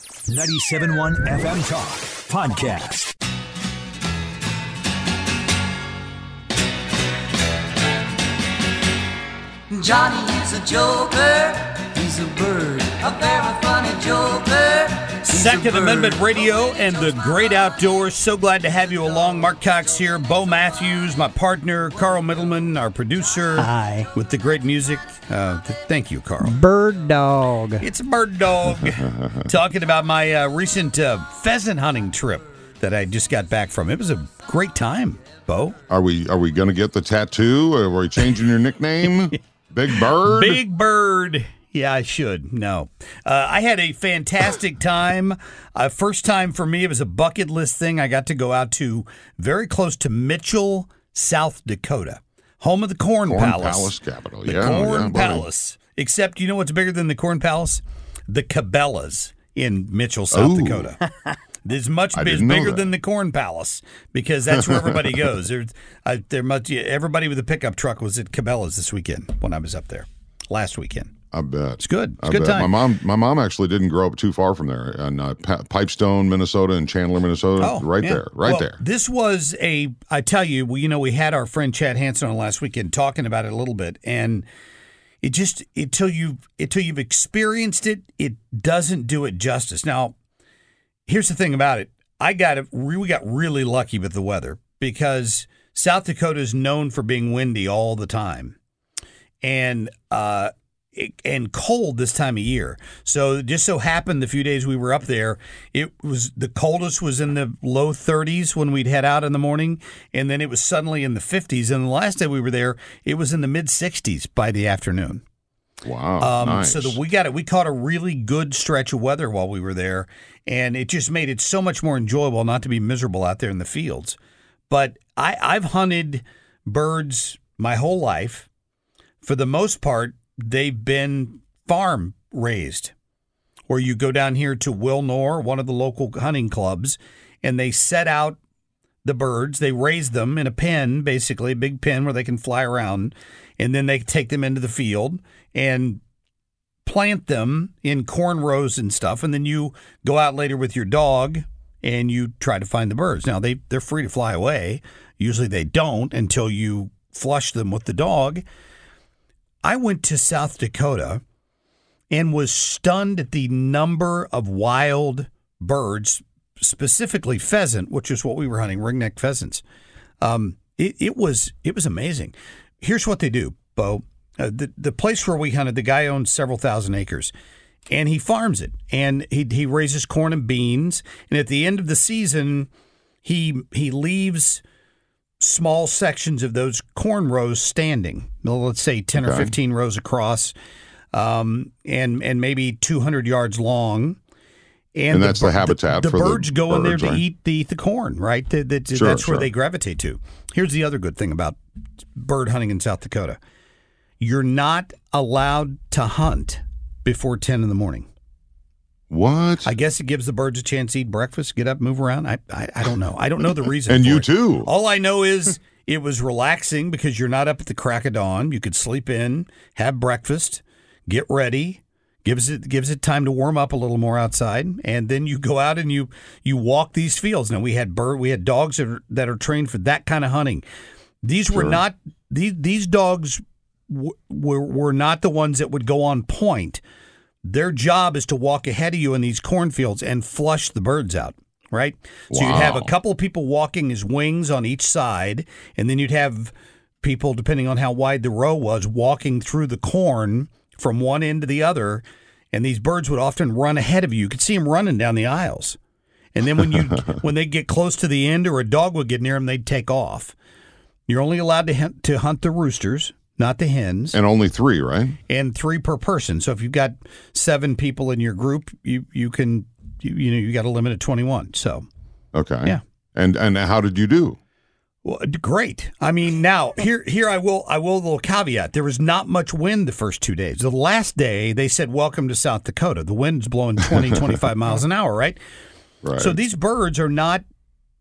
97.1 FM Talk Podcast. Johnny is a joker. He's a bird. A very funny joker. He's a Second bird. Amendment Radio and the Great Outdoors. So glad to have you along. Marc Cox here, Bo Matthews, my partner, Carl Middleman, our producer. Hi. With the great music. Uh, th- thank you, Carl. Bird dog. It's a bird dog. Talking about my uh, recent uh, pheasant hunting trip that I just got back from. It was a great time, Bo. Are we are we going to get the tattoo? Or are we changing your nickname? Big Bird. Big Bird. Yeah, I should. No. Uh, I had a fantastic time. Uh, first time for me, it was a bucket list thing. I got to go out to very close to Mitchell, South Dakota, home of the Corn, Corn Palace. Palace capital. The yeah, Corn yeah. Palace. Except, you know what's bigger than the Corn Palace? The Cabela's in Mitchell, South Ooh. Dakota. It's much it's bigger than the Corn Palace because that's where everybody goes. There's, uh, there much everybody with a pickup truck was at Cabela's this weekend when I was up there last weekend. I bet It's good. It's I a good bet. time. My mom, my mom actually didn't grow up too far from there, and uh, Pipestone, Minnesota, and Chandler, Minnesota. right Oh, yeah. there, right Well, there. This was a. I tell you, we, you know, we had our friend Chad Hansen on last weekend talking about it a little bit, and it just until you until you've experienced it, it doesn't do it justice. Now, here's the thing about it. I got it. We got really lucky with the weather because South Dakota is known for being windy all the time, and uh, and cold this time of year. So it just so happened the few days we were up there, it was the coldest was in the low 30s when we'd head out in the morning, and then it was suddenly in the 50s. And the last day we were there, it was in the mid 60s by the afternoon. Wow, Um, nice. So that we got it. We caught a really good stretch of weather while we were there, and it just made it so much more enjoyable not to be miserable out there in the fields. But I, I've hunted birds my whole life. For the most part, they've been farm raised, or you go down here to Wilnor, one of the local hunting clubs, and they set out the birds. They raise them in a pen, basically a big pen where they can fly around, and then they take them into the field and plant them in corn rows and stuff. And then you go out later with your dog and you try to find the birds. Now they they're free to fly away. Usually they don't until you flush them with the dog. I went to South Dakota and was stunned at the number of wild birds, specifically pheasant, which is what we were hunting, ringneck pheasants. Um, it, it was it was amazing. Here's what they do, Bo. Uh, the the place where we hunted, the guy owns several thousand acres, and he farms it, and he he raises corn and beans, and at the end of the season, he he leaves small sections of those corn rows standing. Let's say ten or fifteen rows across, um, and and maybe two hundred yards long. And that's the habitat The, for the birds go in there to right? eat the, the corn, right? That- that- Sure, that's where they gravitate to. Here's the other good thing about bird hunting in South Dakota: you're not allowed to hunt before ten in the morning. What? I guess it gives the birds a chance to eat breakfast, get up, move around. I I, I don't know. I don't know the reason. And you it. too. All I know is it was relaxing because you're not up at the crack of dawn. You could sleep in, have breakfast, get ready. Gives it gives it time to warm up a little more outside, and then you go out and you you walk these fields. Now we had bird, we had dogs that are, that are trained for that kind of hunting. These were not these these dogs w- were were not the ones that would go on point. Their job is to walk ahead of you in these cornfields and flush the birds out. Right, so you'd have a couple of people walking as wings on each side, and then you'd have people, depending on how wide the row was, walking through the corn from one end to the other. And these birds would often run ahead of you. You could see them running down the aisles. And then when you when they get close to the end or a dog would get near them, they'd take off. You're only allowed to hunt, to hunt the roosters, not the hens, And only three, right? and three per person. So if you've got seven people in your group, you you can you, you know you got a limit of 21. So Okay. Yeah. And and how did you do? Well, great. I mean, now here, here I will, I will a little caveat. There was not much wind the first two days. The last day, they said, "Welcome to South Dakota." The wind's blowing 20, 25 miles an hour, right? Right. So these birds are not,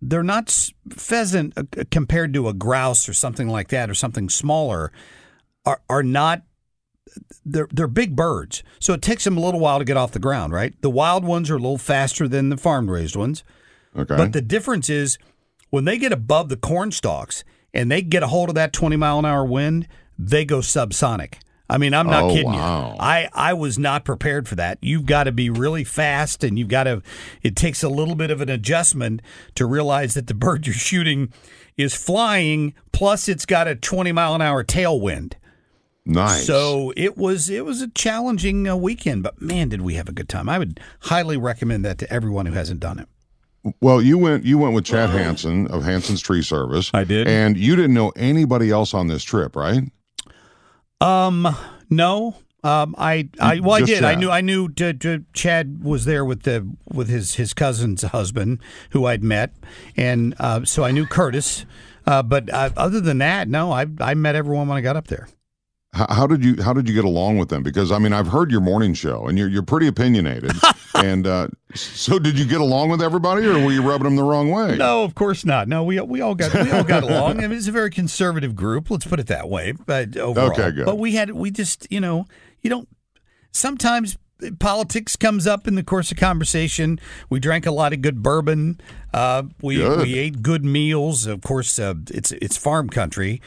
they're not pheasant uh, uh, compared to a grouse or something like that, or something smaller. Are are not. They're they're big birds, so it takes them a little while to get off the ground, right? The wild ones are a little faster than the farm raised ones. okay. But the difference is when they get above the corn stalks and they get a hold of that 20 mile an hour wind, they go subsonic. I mean, I'm not Oh, kidding wow. you. I, I was not prepared for that. You've got to be really fast and you've got to, it takes a little bit of an adjustment to realize that the bird you're shooting is flying, plus it's got a 20 mile an hour tailwind. Nice. So it was it was a challenging uh, weekend, but man, did we have a good time! I would highly recommend that to everyone who hasn't done it. Well, you went you went with Chad Hansen of Hansen's Tree Service. I did. And you didn't know anybody else on this trip, right? Um, no. Um, I, I, well, I Just did. I knew, I knew. D- D- Chad was there with the with his his cousin's husband, who I'd met, and uh, so I knew Curtis. Uh, but uh, other than that, no, I I met everyone when I got up there. How, how did you how did you get along with them? Because I mean, I've heard your morning show, and you're you're pretty opinionated. and uh, so, did you get along with everybody, or were you rubbing them the wrong way? No, of course not. No, we we all got we all got along. I mean, it's a very conservative group. Let's put it that way. But overall, Okay, good. But we had we just you know you don't sometimes. Politics comes up in the course of conversation. We drank a lot of good bourbon. Uh, we Good. we ate good meals. Of course, uh, it's it's farm country,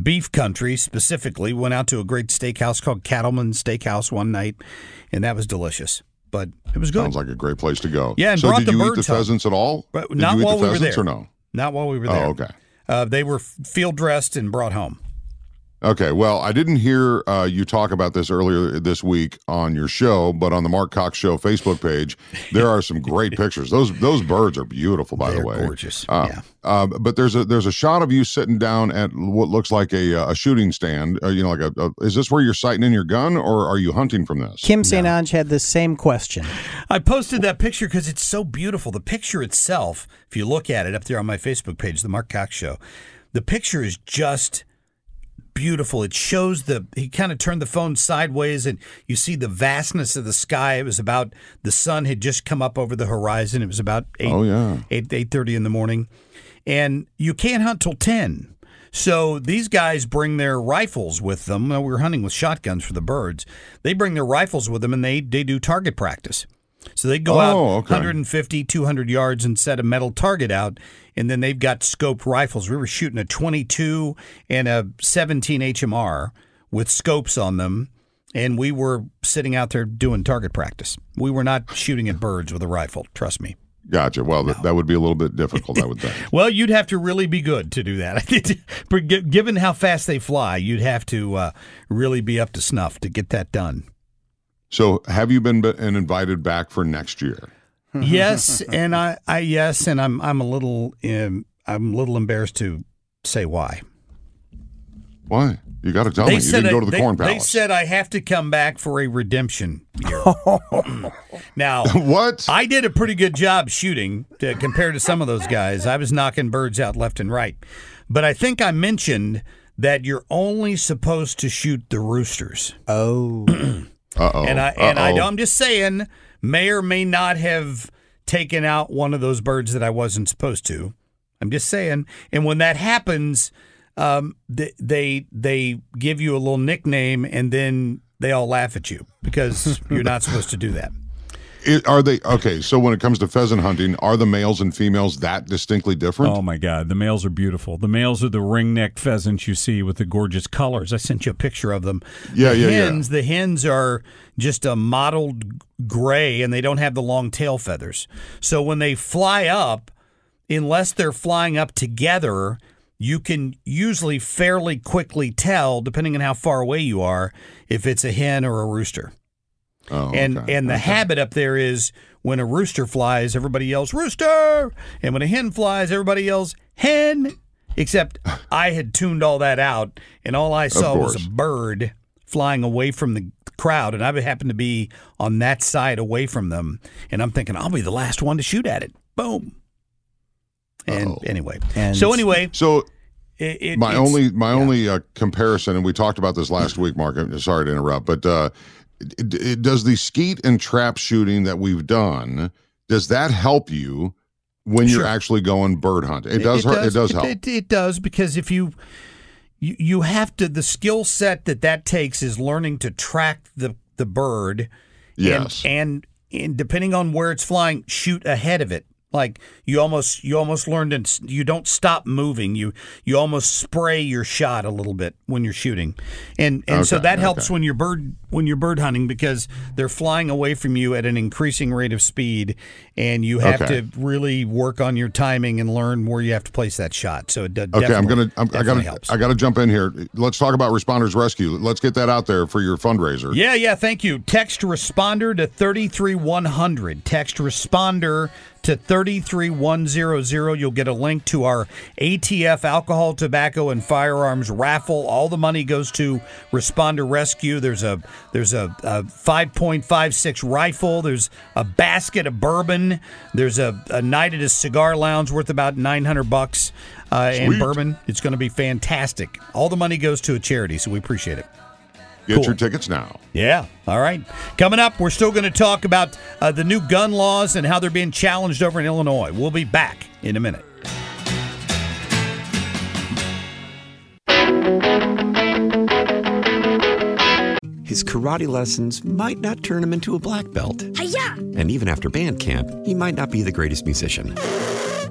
beef country specifically. Went out to a great steakhouse called Cattleman Steakhouse one night, and that was delicious. But it was good. Sounds like a great place to go. Yeah, and so did you eat the home. pheasants at all? But did not you eat while the we were there. or no? Not while we were there. Oh, okay. Uh, they were field dressed and brought home. Okay, well, I didn't hear uh, you talk about this earlier this week on your show, but on the Marc Cox Show Facebook page, there are some great pictures. Those those birds are beautiful, by They're the way. gorgeous. Uh, yeah. uh, but there's a there's a shot of you sitting down at what looks like a uh, a shooting stand. Uh, you know, like a, a is this where you're sighting in your gun, or are you hunting from this? Kim St. Ange had the same question. I posted that picture because it's so beautiful. The picture itself, if you look at it up there on my Facebook page, The Marc Cox Show, the picture is just beautiful. It shows the, he kind of turned the phone sideways and you see the vastness of the sky. It was about, the sun had just come up over the horizon. It was about 8, Oh, yeah. 8, 8.30 in the morning. And you can't hunt till 10. So these guys bring their rifles with them. We were hunting with shotguns for the birds. They bring their rifles with them and they, they do target practice. So they go out Oh, okay. 150, 200 yards and set a metal target out, and then they've got scoped rifles. We were shooting a 22 and a 17 HMR with scopes on them, and we were sitting out there doing target practice. We were not shooting at birds with a rifle. Trust me. Gotcha. Well, that, that would be a little bit difficult, I would think. Well, you'd have to really be good to do that. Given how fast they fly, you'd have to uh, really be up to snuff to get that done. So, have you been b- and invited back for next year? yes, and I, I yes, and I'm I'm a little um, I'm a little embarrassed to say why. Why? You got to tell me. You didn't I- go to the they, Corn they said I have to come back for a redemption year. now, what? I did a pretty good job shooting to, compared to some of those guys. I was knocking birds out left and right, but I think I mentioned that you're only supposed to shoot the roosters. Oh. Uh oh. And I and I Uh-oh. don't, I'm just saying, may or may not have taken out one of those birds that I wasn't supposed to. I'm just saying. And when that happens, um, they, they they give you a little nickname, and then they all laugh at you because you're not supposed to do that. It, are they okay? So when it comes to pheasant hunting, are the males and females that distinctly different? Oh my God, the males are beautiful. The males are the ring-necked pheasants you see with the gorgeous colors. I sent you a picture of them. Yeah, the yeah, yeah. hens, The hens are just a mottled gray, and they don't have the long tail feathers. So when they fly up, unless they're flying up together, you can usually fairly quickly tell, depending on how far away you are, if it's a hen or a rooster. Oh, and okay, and the okay. habit up there is when a rooster flies, everybody yells rooster, and when a hen flies, everybody yells hen. Except I had tuned all that out, and all I saw was a bird flying away from the crowd, and I happened to be on that side away from them, and I'm thinking I'll be the last one to shoot at it. Boom. And Uh-oh. anyway, And- so anyway, So it, it, my only my only uh, comparison, and we talked about this last week, Marc. I'm sorry to interrupt, but uh, does the skeet and trap shooting that we've done does that help you when you're actually going bird hunt? It does. hurt, it does help. It, it does because if you, you you have to the skill set that that takes is learning to track the the bird. Yes. And, and and depending on where it's flying, shoot ahead of it. Like you almost you almost learned to you don't stop moving. You you almost spray your shot a little bit when you're shooting, and and so Okay, that helps okay. when you're bird when you're bird hunting because they're flying away from you at an increasing rate of speed, and you have Okay. to really work on your timing and learn where you have to place that shot. So it does. Okay, I'm gonna. I'm, I gotta. helps. I gotta jump in here. Let's talk about Responders Rescue. Let's get that out there for your fundraiser. Yeah, yeah, thank you. Text responder to 33100. Text responder to 33100. You'll get a link to our ATF alcohol, tobacco and firearms raffle. All the money goes to Responder Rescue. There's a there's a, a 5.56 rifle, there's a basket of bourbon, there's a, a night at a cigar lounge worth about 900 bucks uh, and bourbon. It's going to be fantastic. All the money goes to a charity, so we appreciate it. Get Cool. your tickets now. Yeah. All right. Coming up, we're still going to talk about uh, the new gun laws and how they're being challenged over in Illinois. We'll be back in a minute. His karate lessons might not turn him into a black belt. And even after band camp, he might not be the greatest musician.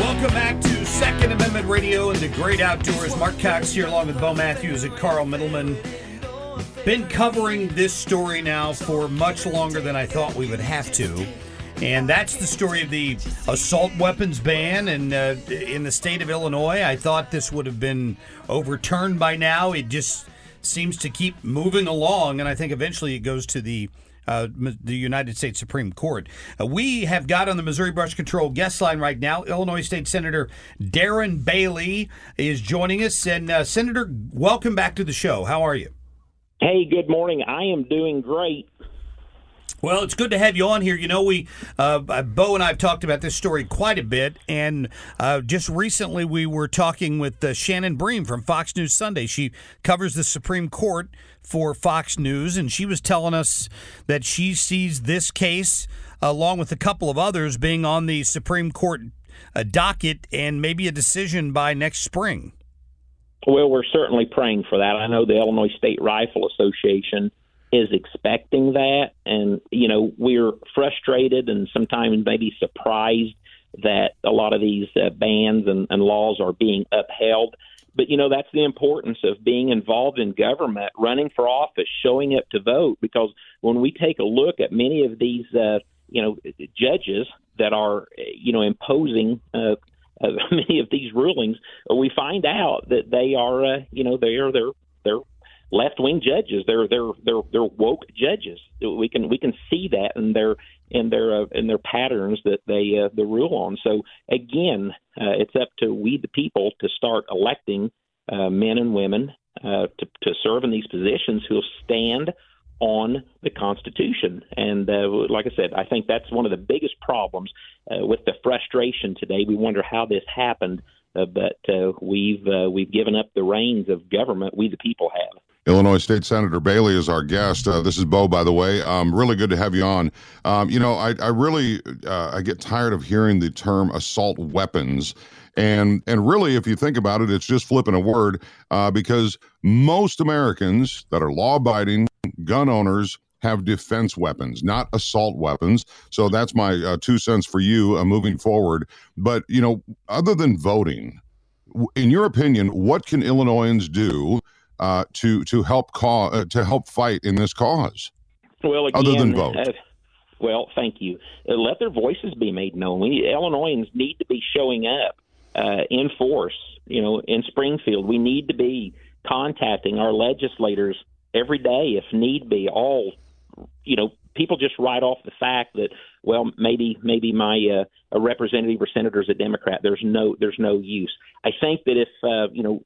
Welcome back to Second Amendment Radio and the Great Outdoors. Marc Cox here along with Bo Matthews and Carl Middleman. Been covering this story now for much longer than I thought we would have to. And that's the story of the assault weapons ban and uh, in the state of Illinois. I thought this would have been overturned by now. It just seems to keep moving along, and I think eventually it goes to the uh, the United States Supreme Court. Uh, we have got on the Missouri Brush Control guest line right now. Illinois State Senator Darren Bailey is joining us, and uh, Senator, welcome back to the show. How are you? Hey, good morning. I am doing great. Well, it's good to have you on here. You know, we uh, Bo and I have talked about this story quite a bit, and uh, just recently we were talking with uh, Shannon Bream from Fox News Sunday. She covers the Supreme Court for Fox News, and she was telling us that she sees this case along with a couple of others being on the Supreme Court uh, docket and maybe a decision by next spring. Well, we're certainly praying for that. I know the Illinois State Rifle Association is expecting that. And, you know, we're frustrated and sometimes maybe surprised that a lot of these uh, bans and, and laws are being upheld. But, you know, that's the importance of being involved in government, running for office, showing up to vote. Because when we take a look at many of these, uh, you know, judges that are, you know, imposing uh, uh, many of these rulings, we find out that they are, uh, you know, they are they're they're left wing judges. They're they're they're they're woke judges. We can we can see that in their in their uh, in their patterns that they uh, they rule on. So again, uh, it's up to we the people to start electing uh, men and women uh, to to serve in these positions who'll stand on the Constitution. And uh, like I said, I think that's one of the biggest problems uh, with the frustration today. We wonder how this happened, uh, but uh, we've uh, we've given up the reins of government. We the people have. Illinois State Senator Bailey is our guest. Uh, this is Bo, by the way. Um, really good to have you on. Um, you know, I, I really uh, I get tired of hearing the term assault weapons, and and really, if you think about it, it's just flipping a word uh, because most Americans that are law-abiding gun owners have defense weapons, not assault weapons. So that's my uh, two cents for you uh, moving forward. But you know, other than voting, in your opinion, what can Illinoisans do? Uh, to to help cause uh, to help fight in this cause? Well, again, other than vote. Uh, well, thank you. Uh, let their voices be made known. We Illinoisans need to be showing up uh, in force. You know, in Springfield, we need to be contacting our legislators every day, if need be. All you know, people just write off the fact that well, maybe maybe my uh, a representative or senator is a Democrat. There's no there's no use. I think that if uh, you know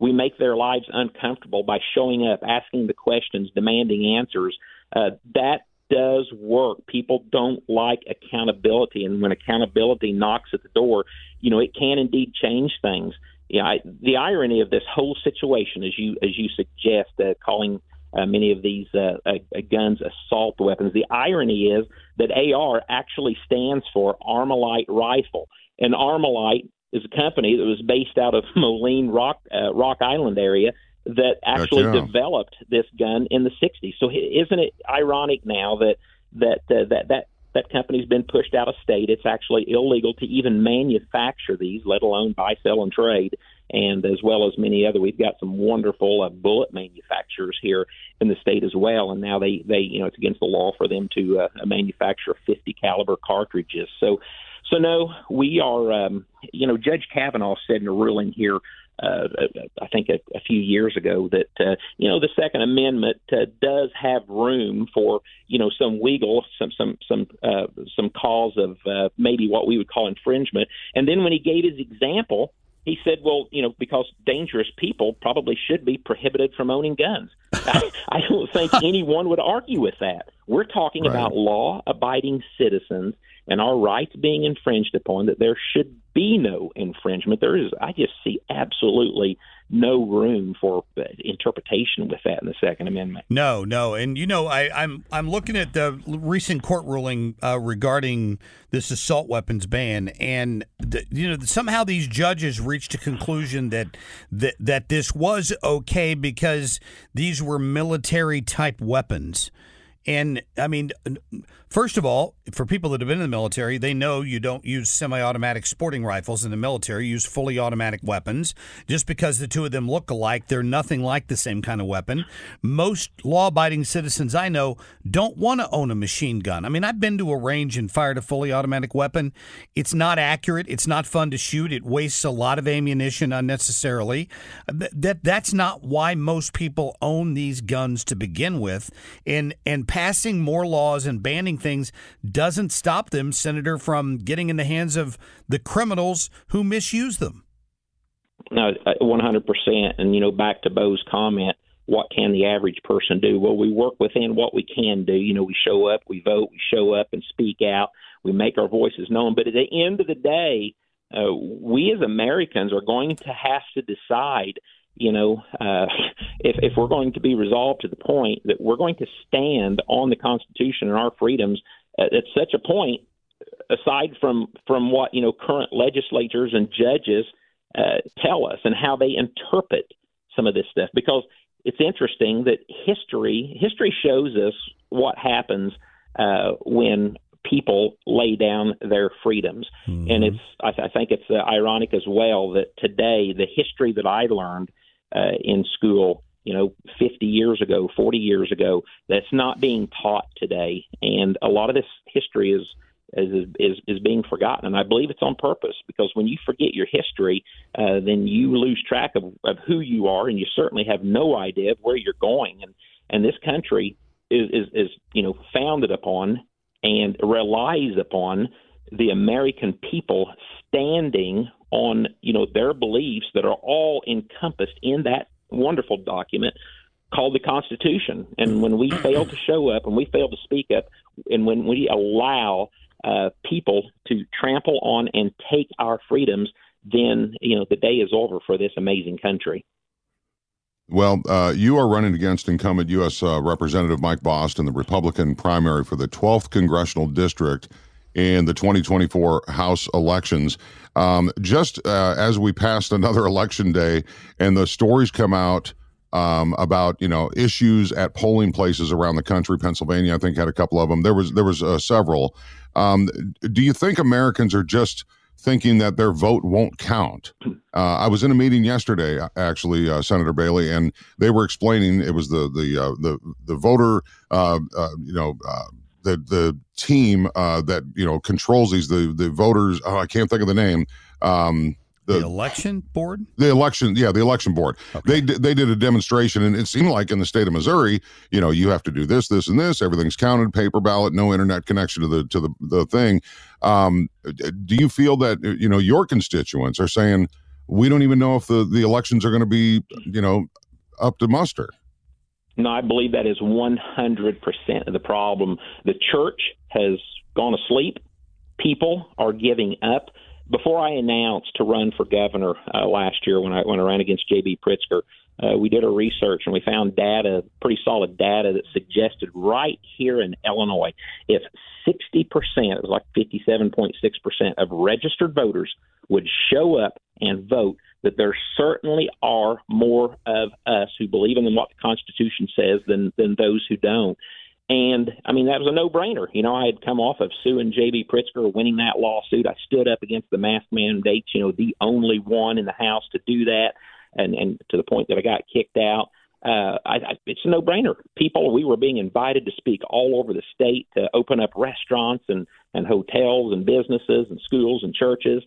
we make their lives uncomfortable by showing up, asking the questions, demanding answers. Uh, that does work. People don't like accountability, and when accountability knocks at the door, you know it can indeed change things. Yeah, I, the irony of this whole situation, as you as you suggest, uh, calling uh, many of these uh, uh, guns assault weapons. The irony is that AR actually stands for Armalite rifle, and Armalite is a company that was based out of Moline Rock uh, Rock Island area that actually developed this gun in the 60s. So isn't it ironic now that that uh, that that that company's been pushed out of state? It's actually illegal to even manufacture these, let alone buy, sell, and trade. And as well as many other, we've got some wonderful uh, bullet manufacturers here in the state as well. And now they they you know it's against the law for them to uh, manufacture 50 caliber cartridges. So so no, we are. Um, you know, Judge Kavanaugh said in a ruling here, uh, I think a, a few years ago, that uh, you know the Second Amendment uh, does have room for you know some wiggle, some some some uh, some cause of uh, maybe what we would call infringement. And then when he gave his example, he said, well, you know, because dangerous people probably should be prohibited from owning guns. I, I don't think anyone would argue with that. We're talking right. about law abiding citizens and our rights being infringed upon, that there should be no infringement. There is, I just see absolutely no room for interpretation with that in the Second Amendment. No, no, and you know, I, am I'm, I'm looking at the recent court ruling uh, regarding this assault weapons ban, and the, you know, somehow these judges reached a conclusion that that that this was okay because these were military type weapons. And I mean, first of all, for people that have been in the military, they know you don't use semi automatic sporting rifles in the military, you use fully automatic weapons. Just because the two of them look alike, they're nothing like the same kind of weapon. Most law abiding citizens I know don't want to own a machine gun. I mean, I've been to a range and fired a fully automatic weapon. It's not accurate, it's not fun to shoot, it wastes a lot of ammunition unnecessarily. That, that's not why most people own these guns to begin with. And, and passing more laws and banning things doesn't stop them, Senator, from getting in the hands of the criminals who misuse them. No, 100%. Uh, and, you know, back to Bo's comment, what can the average person do? Well, we work within what we can do. You know, we show up, we vote, we show up and speak out, we make our voices known. But at the end of the day, uh, we as Americans are going to have to decide. You know, uh, if if we're going to be resolved to the point that we're going to stand on the Constitution and our freedoms at, at such a point, aside from from what you know current legislators and judges uh, tell us and how they interpret some of this stuff, because it's interesting that history history shows us what happens uh, when people lay down their freedoms, mm-hmm. and it's I, th- I think it's uh, ironic as well that today the history that I learned uh, in school, you know, 50 years ago, 40 years ago, that's not being taught today, and a lot of this history is is is is being forgotten, and I believe it's on purpose because when you forget your history, uh, then you lose track of, of who you are, and you certainly have no idea of where you're going. And and this country is is, is you know founded upon and relies upon the American people standing on you know their beliefs that are all encompassed in that wonderful document called the Constitution. And when we fail to show up and we fail to speak up, and when we allow uh, people to trample on and take our freedoms, then you know the day is over for this amazing country. Well, uh, you are running against incumbent U.S. Uh, Representative Mike Bost in the Republican primary for the 12th congressional district in the 2024 House elections. Um, just uh, as we passed another election day, and the stories come out um, about you know issues at polling places around the country. Pennsylvania, I think, had a couple of them. There was there was uh, several. Um, do you think Americans are just thinking that their vote won't count? Uh, I was in a meeting yesterday, actually, uh, Senator Bailey, and they were explaining it was the the uh, the the voter, uh, uh, you know the the team uh, that you know controls these the the voters. Oh, I can't think of the name. Um, the, the, election board the election yeah the election board okay. they they did a demonstration and it seemed like in the state of missouri you know you have to do this this and this everything's counted paper ballot no internet connection to the to the, the thing um, do you feel that you know your constituents are saying we don't even know if the the elections are going to be you know up to muster no i believe that is 100% of the problem the church has gone asleep people are giving up before I announced to run for governor uh, last year when I when I ran against J.B. Pritzker, uh, we did our research and we found data, pretty solid data that suggested right here in Illinois, if 60%, it was like 57.6% of registered voters would show up and vote, that there certainly are more of us who believe in what the Constitution says than than those who don't. And I mean, that was a no brainer. You know, I had come off of suing J.B. Pritzker, winning that lawsuit. I stood up against the mask mandates, you know, the only one in the House to do that, and, and to the point that I got kicked out. Uh, I, I, it's a no brainer. People, we were being invited to speak all over the state to open up restaurants and, and hotels and businesses and schools and churches.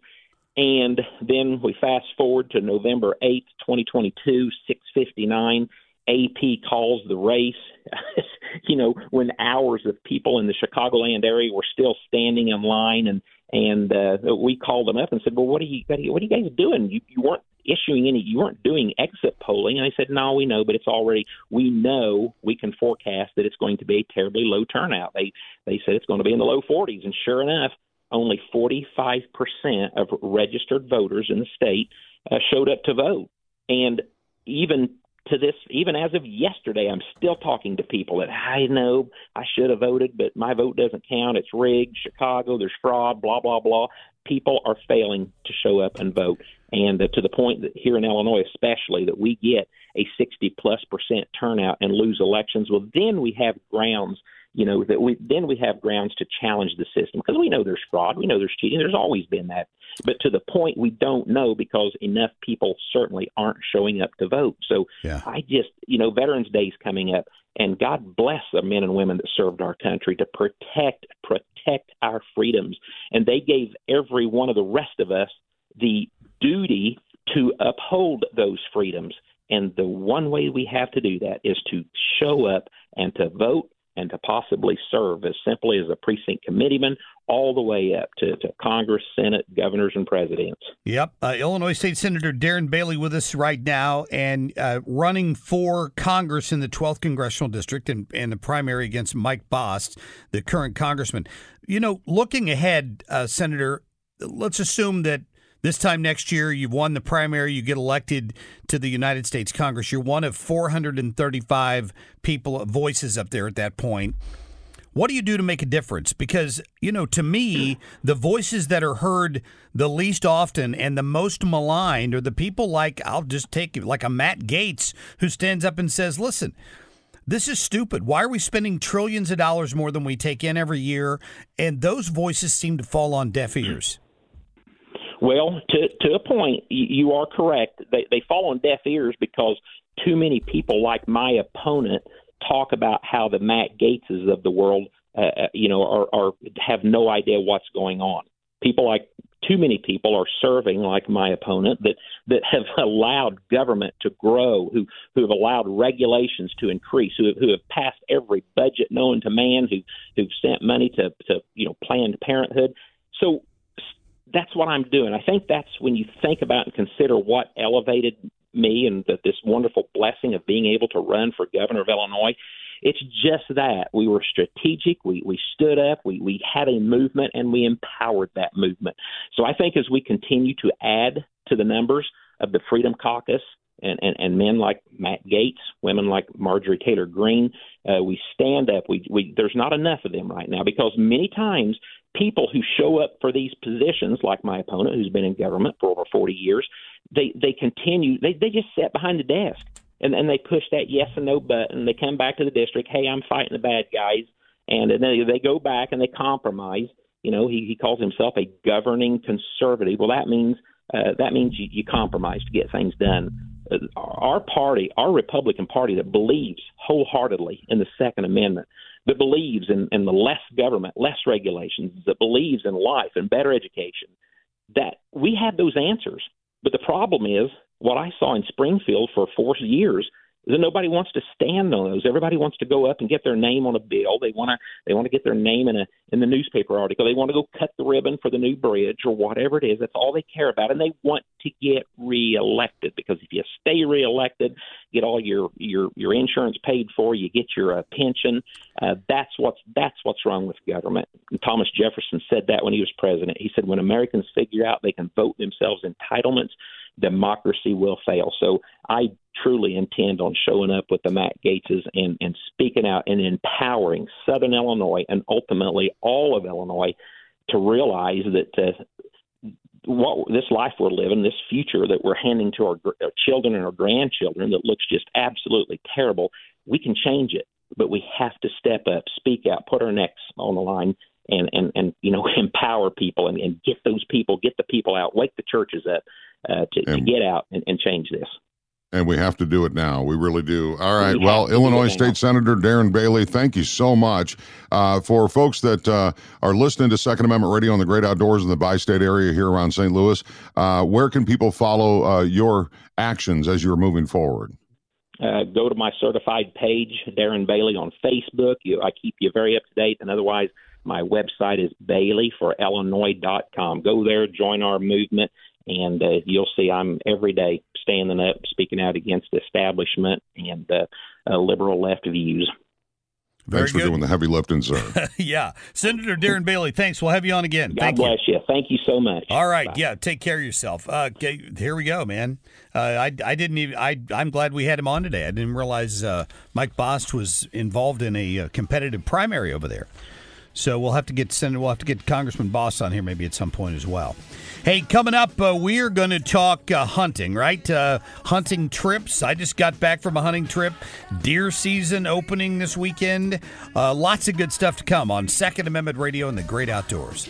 And then we fast forward to November 8th, 2022, 659 AP calls the race. you know, when hours of people in the Chicagoland area were still standing in line, and and uh, we called them up and said, "Well, what are you what are you guys doing? You, you weren't issuing any, you weren't doing exit polling." And they said, "No, we know, but it's already we know we can forecast that it's going to be a terribly low turnout." They they said it's going to be in the low 40s, and sure enough, only 45% of registered voters in the state uh, showed up to vote, and even to this, even as of yesterday, I'm still talking to people that I know I should have voted, but my vote doesn't count. It's rigged. Chicago, there's fraud, blah, blah, blah. People are failing to show up and vote. And to the point that here in Illinois, especially, that we get a 60 plus percent turnout and lose elections, well, then we have grounds you know that we then we have grounds to challenge the system because we know there's fraud, we know there's cheating, there's always been that, but to the point we don't know because enough people certainly aren't showing up to vote. So yeah. I just you know Veterans Day is coming up, and God bless the men and women that served our country to protect protect our freedoms, and they gave every one of the rest of us the duty to uphold those freedoms. And the one way we have to do that is to show up and to vote and to possibly serve as simply as a precinct committeeman all the way up to, to Congress, Senate, governors, and presidents. Yep. Uh, Illinois State Senator Darren Bailey with us right now and uh, running for Congress in the 12th Congressional District and, and the primary against Mike Bost, the current congressman. You know, looking ahead, uh, Senator, let's assume that this time next year, you've won the primary, you get elected to the United States Congress. You're one of 435 people, voices up there at that point. What do you do to make a difference? Because, you know, to me, the voices that are heard the least often and the most maligned are the people like, I'll just take like a Matt Gaetz who stands up and says, listen, this is stupid. Why are we spending trillions of dollars more than we take in every year? And those voices seem to fall on deaf ears. Well, to to a point, you are correct. They they fall on deaf ears because too many people, like my opponent, talk about how the Matt Gaetzes of the world, uh, uh, you know, are, are have no idea what's going on. People like too many people are serving like my opponent that that have allowed government to grow, who who have allowed regulations to increase, who have, who have passed every budget known to man, who who've sent money to to you know Planned Parenthood. So that's what I'm doing. I think that's when you think about and consider what elevated me and that this wonderful blessing of being able to run for governor of Illinois. It's just that we were strategic. We we stood up. We we had a movement and we empowered that movement. So I think as we continue to add to the numbers of the Freedom Caucus and, and, and men like Matt Gaetz, women like Marjorie Taylor Greene, uh, we stand up. We, we there's not enough of them right now because many times people who show up for these positions, like my opponent, who's been in government for over 40 years, they they continue. They they just sit behind the desk and and they push that yes and no button. They come back to the district. Hey, I'm fighting the bad guys, and and then they, go back and they compromise. You know, he he calls himself a governing conservative. Well, that means uh, that means you, you compromise to get things done. Uh, our party, our Republican Party, that believes wholeheartedly in the Second Amendment, that believes in, in the less government, less regulations, that believes in life and better education, that we have those answers. But the problem is what I saw in Springfield for four years nobody wants to stand on those. Everybody wants to go up and get their name on a bill. They want to they want to get their name in a in the newspaper article. They want to go cut the ribbon for the new bridge or whatever it is. That's all they care about, and they want to get reelected because if you stay reelected, get all your your your insurance paid for, you get your uh, pension. Uh, that's what's that's what's wrong with government. And Thomas Jefferson said that when he was president. He said when Americans figure out they can vote themselves entitlements democracy will fail. So I truly intend on showing up with the Matt Gaetzes and, and speaking out and empowering Southern Illinois and ultimately all of Illinois to realize that uh, what this life we're living, this future that we're handing to our, our children and our grandchildren that looks just absolutely terrible, we can change it. But we have to step up, speak out, put our necks on the line, and and and you know empower people and, and get those people, get the people out, wake the churches up uh, to, to, get out and, and, change this. And we have to do it now. We really do. All right. We well, Illinois State Senator Darren Bailey, thank you so much. Uh, for folks that uh, are listening to Second Amendment Radio on the Great Outdoors in the bi state area here around St. Louis, uh, where can people follow uh, your actions as you're moving forward? Uh, go to my certified page, Darren Bailey, on Facebook. You, I keep you very up to date, and otherwise, my website is baileyforillinois.com. Go there, join our movement and uh, you'll see I'm every day standing up, speaking out against establishment and uh, uh, liberal left views. Thanks for doing the heavy lifting, sir. yeah. Senator Darren Bailey, thanks. We'll have you on again. God Thank bless you. you. Thank you so much. All right. Bye. Yeah. Take care of yourself. Uh, okay, here we go, man. Uh, I, I didn't even, I, I'm glad we had him on today. I didn't realize uh, Mike Bost was involved in a uh, competitive primary over there. So we'll have to get Senator, we'll have to get Congressman Bost on here maybe at some point as well. Hey, coming up, uh, we are going to talk uh, hunting, right? Uh, hunting trips. I just got back from a hunting trip. Deer season opening this weekend. Uh, lots of good stuff to come on Second Amendment Radio and the Great Outdoors.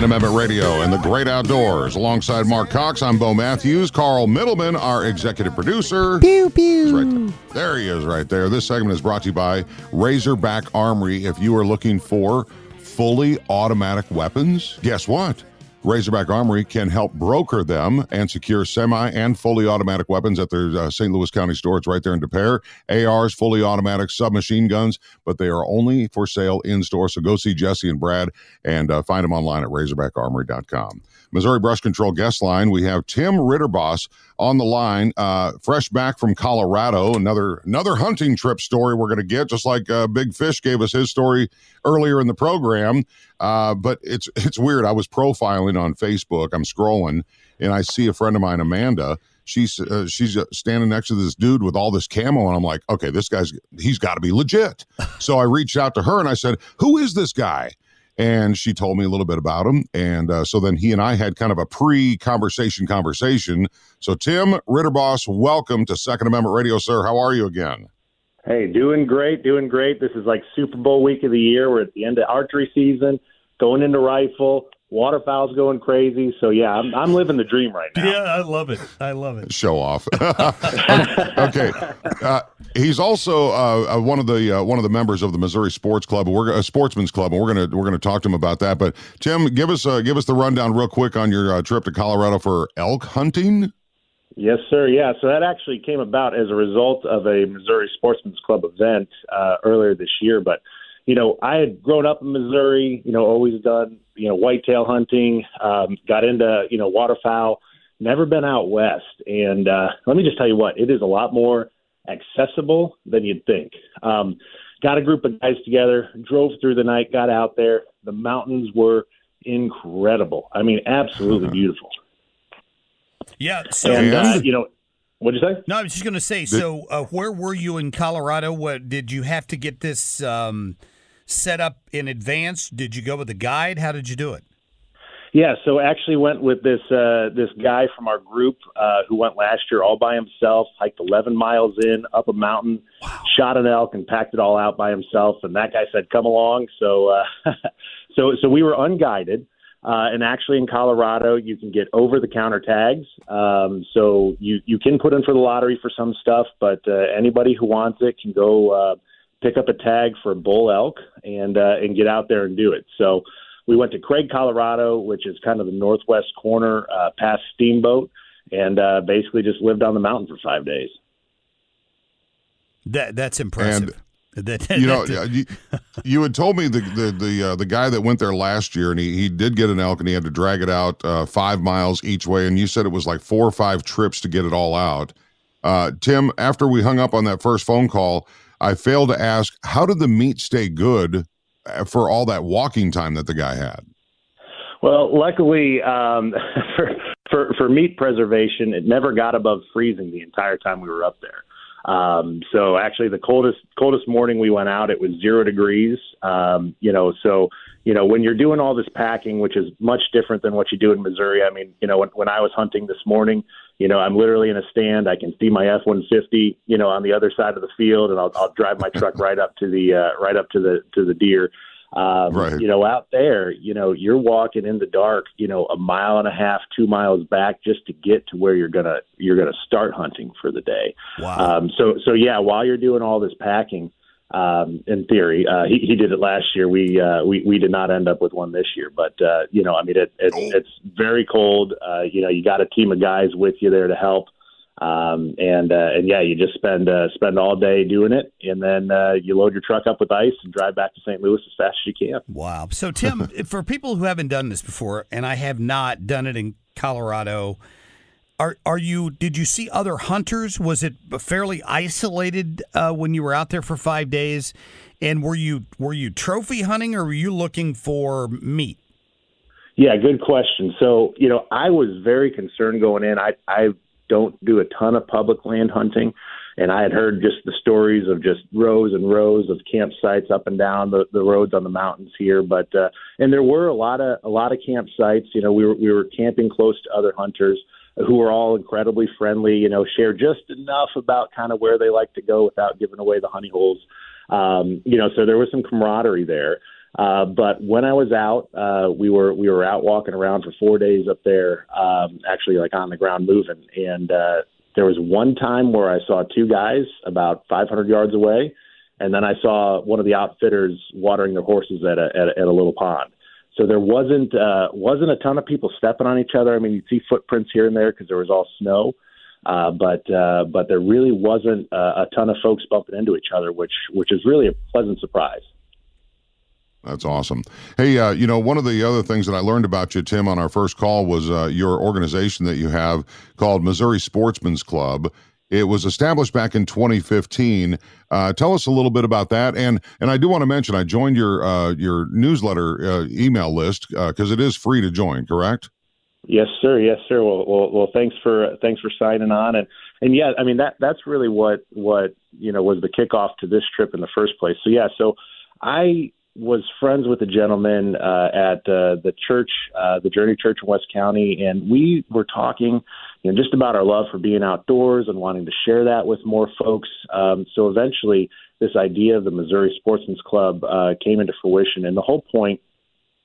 Second Amendment Radio and the Great Outdoors. Alongside Marc Cox, I'm Bo Matthews. Carl Middleman, our executive producer. Pew, pew. Right there. there he is right there. This segment is brought to you by Razorback Armory. If you are looking for fully automatic weapons, guess what? Razorback Armory can help broker them and secure semi and fully automatic weapons at their uh, St. Louis County store. It's right there in Des Peres. ARs, fully automatic submachine guns, but they are only for sale in store. So go see Jesse and Brad and uh, find them online at razorbackarmory.com. Missouri Brush Control guest line. We have Tim Ridderbos on the line, uh, fresh back from Colorado. Another another hunting trip story we're going to get, just like uh, Big Fish gave us his story earlier in the program. Uh, but it's it's weird. I was profiling on Facebook. I'm scrolling, and I see a friend of mine, Amanda. She's uh, she's uh, standing next to this dude with all this camo, and I'm like, okay, this guy's he's got to be legit. so I reached out to her and I said, who is this guy? And she told me a little bit about him. And uh, so then he and I had kind of a pre-conversation conversation. So Tim Ridderbos, welcome to Second Amendment Radio, sir. How are you again? Hey, doing great, doing great. This is like Super Bowl week of the year. We're at the end of archery season, going into rifle. Waterfowl's going crazy. So yeah, I'm, I'm living the dream right now. Yeah, I love it. I love it. Show off. okay, uh, he's also uh, uh, one of the uh, one of the members of the Missouri Sports Club. We're a Sportsman's Club, and we're gonna we're gonna talk to him about that. But Tim, give us uh, give us the rundown real quick on your uh, trip to Colorado for elk hunting. Yes, sir. Yeah, so that actually came about as a result of a Missouri Sportsman's Club event uh, earlier this year. But you know, I had grown up in Missouri. You know, always done you know whitetail hunting. Um, got into you know waterfowl. Never been out west, and uh, let me just tell you what, it is a lot more accessible than you'd think. Um, got a group of guys together, drove through the night, got out there. The mountains were incredible. I mean, absolutely beautiful. Yeah. So, and uh, you know, what'd you say? No, I was just going to say. So, uh, where were you in Colorado? What did you have to get this um, set up in advance? Did you go with a guide? How did you do it? Yeah, so actually went with this uh, this guy from our group uh, who went last year all by himself, hiked 11 miles in up a mountain, wow. shot an elk, and packed it all out by himself. And that guy said, "Come along." So, uh, so so we were unguided. Uh, and actually, in Colorado, you can get over-the-counter tags. Um, so you you can put in for the lottery for some stuff, but uh, anybody who wants it can go uh, pick up a tag for bull elk and uh, and get out there and do it. So we went to Craig, Colorado, which is kind of the northwest corner uh, past Steamboat, and uh, basically just lived on the mountain for five days. That that's impressive. That, you know, you, you had told me the the the, uh, the guy that went there last year, and he, he did get an elk, and he had to drag it out uh, five miles each way, and you said it was like four or five trips to get it all out. Uh, Tim, after we hung up on that first phone call, I failed to ask how did the meat stay good uh, for all that walking time that the guy had. Well, luckily um, for, for for meat preservation, it never got above freezing the entire time we were up there. Um, so actually, the coldest coldest morning we went out, it was zero degrees. Um, you know, so you know when you're doing all this packing, which is much different than what you do in Missouri. I mean, you know, when when I was hunting this morning, you know, I'm literally in a stand. I can see my F-150, you know, on the other side of the field, and I'll, I'll drive my truck right up to the uh, right up to the to the deer. Um, right. You know, out there, you know, you're walking in the dark, you know, a mile and a half, two miles back just to get to where you're gonna you're gonna start hunting for the day. Wow. Um, so so yeah, while you're doing all this packing, um, in theory, uh, he, he did it last year. We uh, we we did not end up with one this year, but uh, you know, I mean, it, it it's very cold. Uh, you know, you got a team of guys with you there to help. Um, and uh, and yeah, you just spend uh, spend all day doing it, and then uh, you load your truck up with ice and drive back to St. Louis as fast as you can. Wow. So Tim, for people who haven't done this before, and I have not done it in Colorado, are are you? Did you see other hunters? Was it fairly isolated uh, when you were out there for five days? And were you were you trophy hunting, or were you looking for meat? Yeah, good question. So you know, I was very concerned going in. I I don't do a ton of public land hunting. And I had heard just the stories of just rows and rows of campsites up and down the, the roads on the mountains here. But uh, and there were a lot of a lot of campsites. You know, we were we were camping close to other hunters who were all incredibly friendly. You know, share just enough about kind of where they like to go without giving away the honey holes. Um, you know, so there was some camaraderie there. Uh, but when I was out, uh, we were we were out walking around for four days up there, um, actually like on the ground moving. And uh, there was one time where I saw two guys about 500 yards away, and then I saw one of the outfitters watering their horses at a at a, at a little pond. So there wasn't uh, wasn't a ton of people stepping on each other. I mean, you'd see footprints here and there because there was all snow. Uh, but uh, but there really wasn't a, a ton of folks bumping into each other, which which is really a pleasant surprise. That's awesome. Hey, uh, you know, one of the other things that I learned about you, Tim, on our first call was uh, your organization that you have called Missouri Sportsman's Club. It was established back in 2015. Uh, tell us a little bit about that, and and I do want to mention I joined your uh, your newsletter uh, email list because it is free to join. Correct? Yes, sir. Yes, sir. Well, well, well, thanks for thanks for signing on, and and yeah, I mean that that's really what what you know was the kickoff to this trip in the first place. So yeah, so I was friends with a gentleman uh, at uh, the church, uh, the Journey Church in West County, and we were talking, you know, just about our love for being outdoors and wanting to share that with more folks. Um, so eventually, this idea of the Missouri Sportsman's Club uh, came into fruition, and the whole point,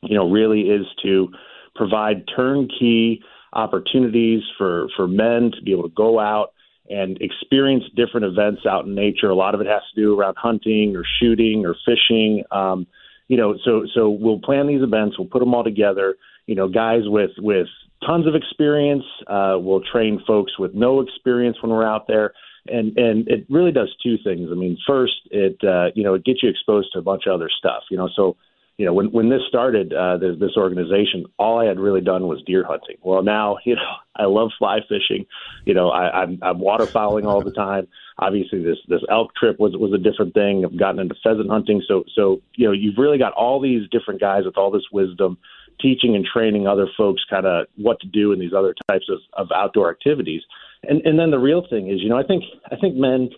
you know, really is to provide turnkey opportunities for for men to be able to go out and experience different events out in nature. A lot of it has to do around hunting or shooting or fishing. Um, you know, so so we'll plan these events. We'll put them all together. You know, guys with with tons of experience. Uh, we'll train folks with no experience when we're out there. And and it really does two things. I mean, first, it uh, you know it gets you exposed to a bunch of other stuff. You know, so you know, when when this started, uh, this, this organization, all I had really done was deer hunting. Well, now you know, I love fly fishing. You know, I, I'm I'm waterfowling all the time. Obviously, this this elk trip was was a different thing. I've gotten into pheasant hunting. So so you know, you've really got all these different guys with all this wisdom, teaching and training other folks kind of what to do in these other types of, of outdoor activities. And and then the real thing is, you know, I think I think men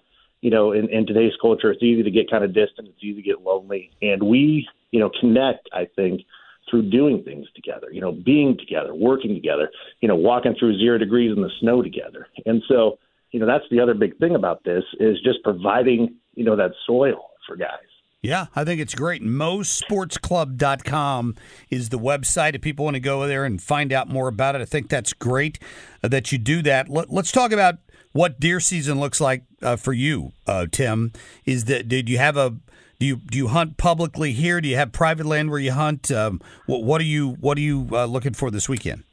you know, in, in today's culture, it's easy to get kind of distant. It's easy to get lonely. And we you know, connect, I think, through doing things together, you know, being together, working together, you know, walking through zero degrees in the snow together. And so, you know, that's the other big thing about this is just providing, you know, that soil for guys. Yeah, I think it's great. MoSportsClub.com is the website if people want to go there and find out more about it. I think that's great uh, that you do that. Let, us talk about what deer season looks like uh, for you, uh, Tim. Is that did you have a do you do you hunt publicly here? Do you have private land where you hunt? Um, what, what are you what are you uh, looking for this weekend?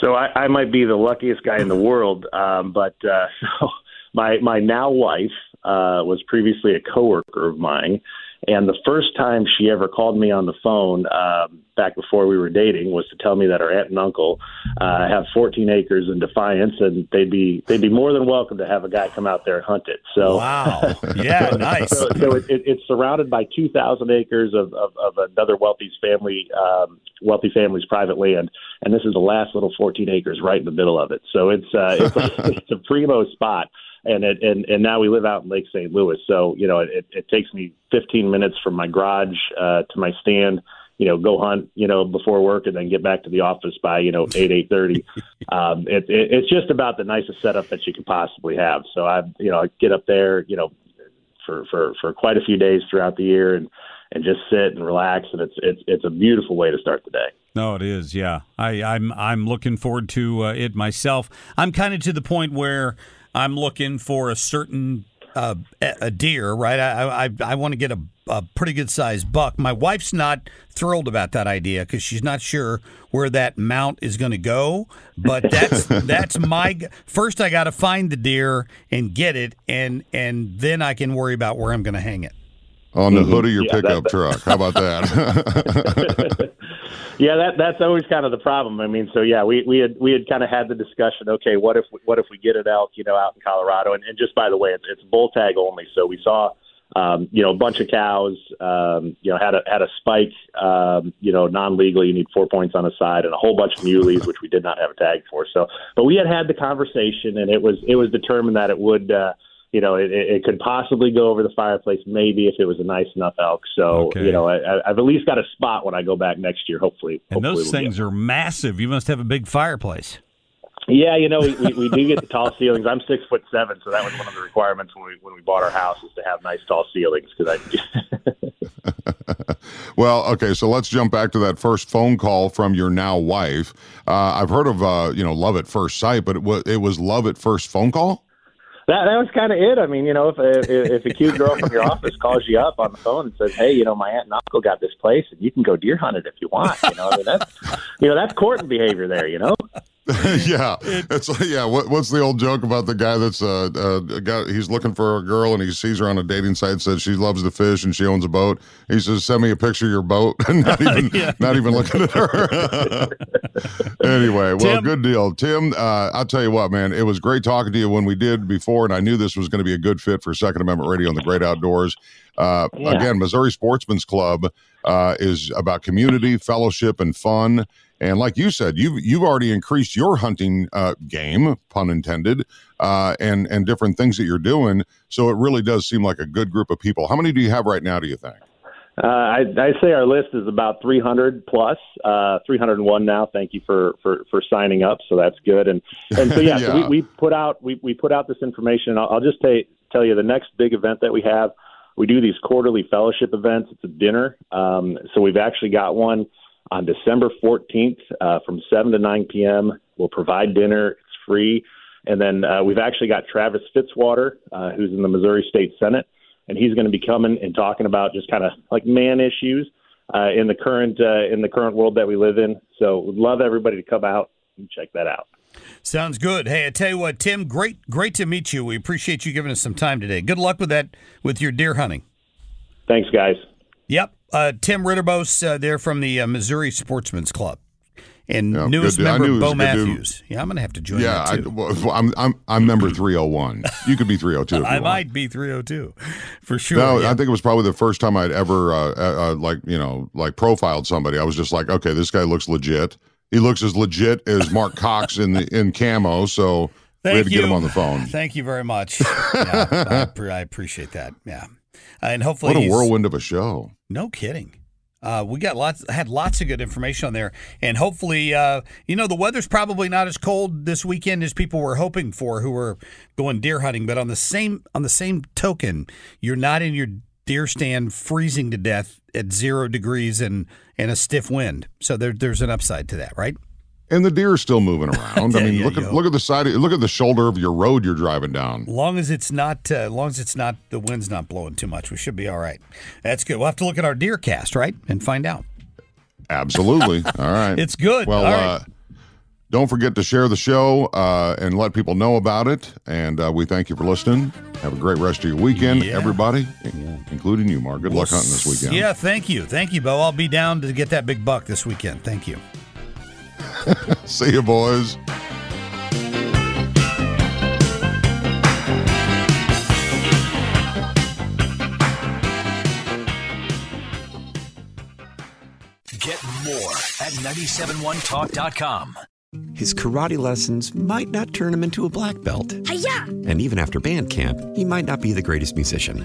So I, I might be the luckiest guy in the world, um, but uh, so my my now wife uh, was previously a coworker of mine, and the first time she ever called me on the phone um, back before we were dating was to tell me that her aunt and uncle uh, have 14 acres in Defiance, and they'd be they'd be more than welcome to have a guy come out there and hunt it. So wow, yeah, nice. so, so it, it, it's surrounded by 2,000 acres of, of, of another wealthy family um, wealthy family's private land, and this is the last little 14 acres right in the middle of it. So it's uh, it's, a, it's a primo spot and it and and now we live out in Lake St. Louis, so you know it, it takes me 15 minutes from my garage uh, to my stand. You know, go hunt. You know, before work, and then get back to the office by you know eight eight thirty. um, it, it, it's just about the nicest setup that you could possibly have. So I, you know, I get up there, you know, for for for quite a few days throughout the year, and and just sit and relax, and it's it's it's a beautiful way to start the day. No, it is. Yeah, I, I'm I'm looking forward to uh, it myself. I'm kind of to the point where I'm looking for a certain uh, a deer, right? I I, I want to get a, a pretty good sized buck. My wife's not thrilled about that idea because she's not sure where that mount is going to go. But that's that's my first. I got to find the deer and get it, and and then I can worry about where I'm going to hang it. On the hood of your yeah, pickup truck. How about that? yeah, that that's always kind of the problem. I mean, so yeah, we we had we had kind of had the discussion. Okay, what if what if we get an elk, you know, out in Colorado? And, and just by the way, it's, it's bull tag only. So we saw, um, you know, a bunch of cows. Um, you know, had a had a spike. Um, you know, non legally, you need four points on a side, and a whole bunch of muleys, which we did not have a tag for. So, but we had had the conversation, and it was it was determined that it would. Uh, you know, it, it could possibly go over the fireplace, maybe if it was a nice enough elk. So, okay. you know, I, I've at least got a spot when I go back next year. Hopefully, and hopefully those we'll things are massive. You must have a big fireplace. Yeah, you know, we, we, we do get the tall ceilings. I'm six foot seven, so that was one of the requirements when we when we bought our house is to have nice tall ceilings. Because I. well, okay, so let's jump back to that first phone call from your now wife. Uh, I've heard of uh, you know love at first sight, but it was it was love at first phone call that that was kind of it. I mean, you know, if, if if a cute girl from your office calls you up on the phone and says, "Hey, you know, my aunt and uncle got this place, and you can go deer hunt it if you want," you know, I mean, that's you know, that's courting behavior there, you know. yeah, it's yeah. What, what's the old joke about the guy that's uh, uh guy? He's looking for a girl and he sees her on a dating site. Says she loves to fish and she owns a boat. He says, "Send me a picture of your boat." not even yeah. not even looking at her. anyway, well, Tim. good deal, Tim. Uh, I'll tell you what, man. It was great talking to you when we did before, and I knew this was going to be a good fit for Second Amendment Radio and the Great Outdoors. Uh, yeah. Again, Missouri Sportsman's Club uh, is about community, fellowship, and fun. And like you said, you've you've already increased your hunting uh, game, pun intended, uh, and and different things that you're doing. So it really does seem like a good group of people. How many do you have right now? Do you think? Uh, I, I say our list is about 300 plus, uh, 301 now. Thank you for, for, for signing up. So that's good. And, and so, yeah, yeah. So we, we put out, we, we put out this information. I'll, I'll just t- tell you the next big event that we have, we do these quarterly fellowship events. It's a dinner. Um, so we've actually got one on December 14th uh, from 7 to 9 p.m. We'll provide dinner. It's free. And then uh, we've actually got Travis Fitzwater, uh, who's in the Missouri State Senate, and he's going to be coming and talking about just kind of like man issues uh, in the current uh, in the current world that we live in. So, would love everybody to come out and check that out. Sounds good. Hey, I tell you what, Tim, great great to meet you. We appreciate you giving us some time today. Good luck with that with your deer hunting. Thanks, guys. Yep. Uh, Tim Ridderbos uh, there from the uh, Missouri Sportsman's Club. And yeah, newest member Bo Matthews. Yeah, I'm going to have to join yeah, I, well, I'm, I'm, I'm member 301. You could be 302. I want. might be 302 for sure. No, yeah. I think it was probably the first time I'd ever, uh, uh, uh, like, you know, like profiled somebody. I was just like, okay, this guy looks legit. He looks as legit as Marc Cox in the in camo. So Thank we had to you. get him on the phone. Thank you very much. yeah, I, I appreciate that. Yeah and hopefully, what a whirlwind of a show! No kidding. Uh, we got lots had lots of good information on there, and hopefully, uh, you know, the weather's probably not as cold this weekend as people were hoping for, who were going deer hunting. But on the same on the same token, you're not in your deer stand freezing to death at zero degrees and, and a stiff wind. So there, there's an upside to that, right? And the deer are still moving around. I mean, yeah, look yeah. at look at the side. Look at the shoulder of your road you're driving down. Long as it's not, uh, long as it's not, the wind's not blowing too much, we should be all right. That's good. We'll have to look at our deer cast, right, and find out. Absolutely. All right. It's good. Well, All right. uh, don't forget to share the show uh, and let people know about it. And uh, we thank you for listening. Have a great rest of your weekend, Yeah. everybody, including you, Marc. Good luck hunting this weekend. Yeah, thank you, thank you, Bo. I'll be down to get that big buck this weekend. Thank you. See you, boys. Get more at 971talk.com. His karate lessons might not turn him into a black belt. And even after band camp, he might not be the greatest musician.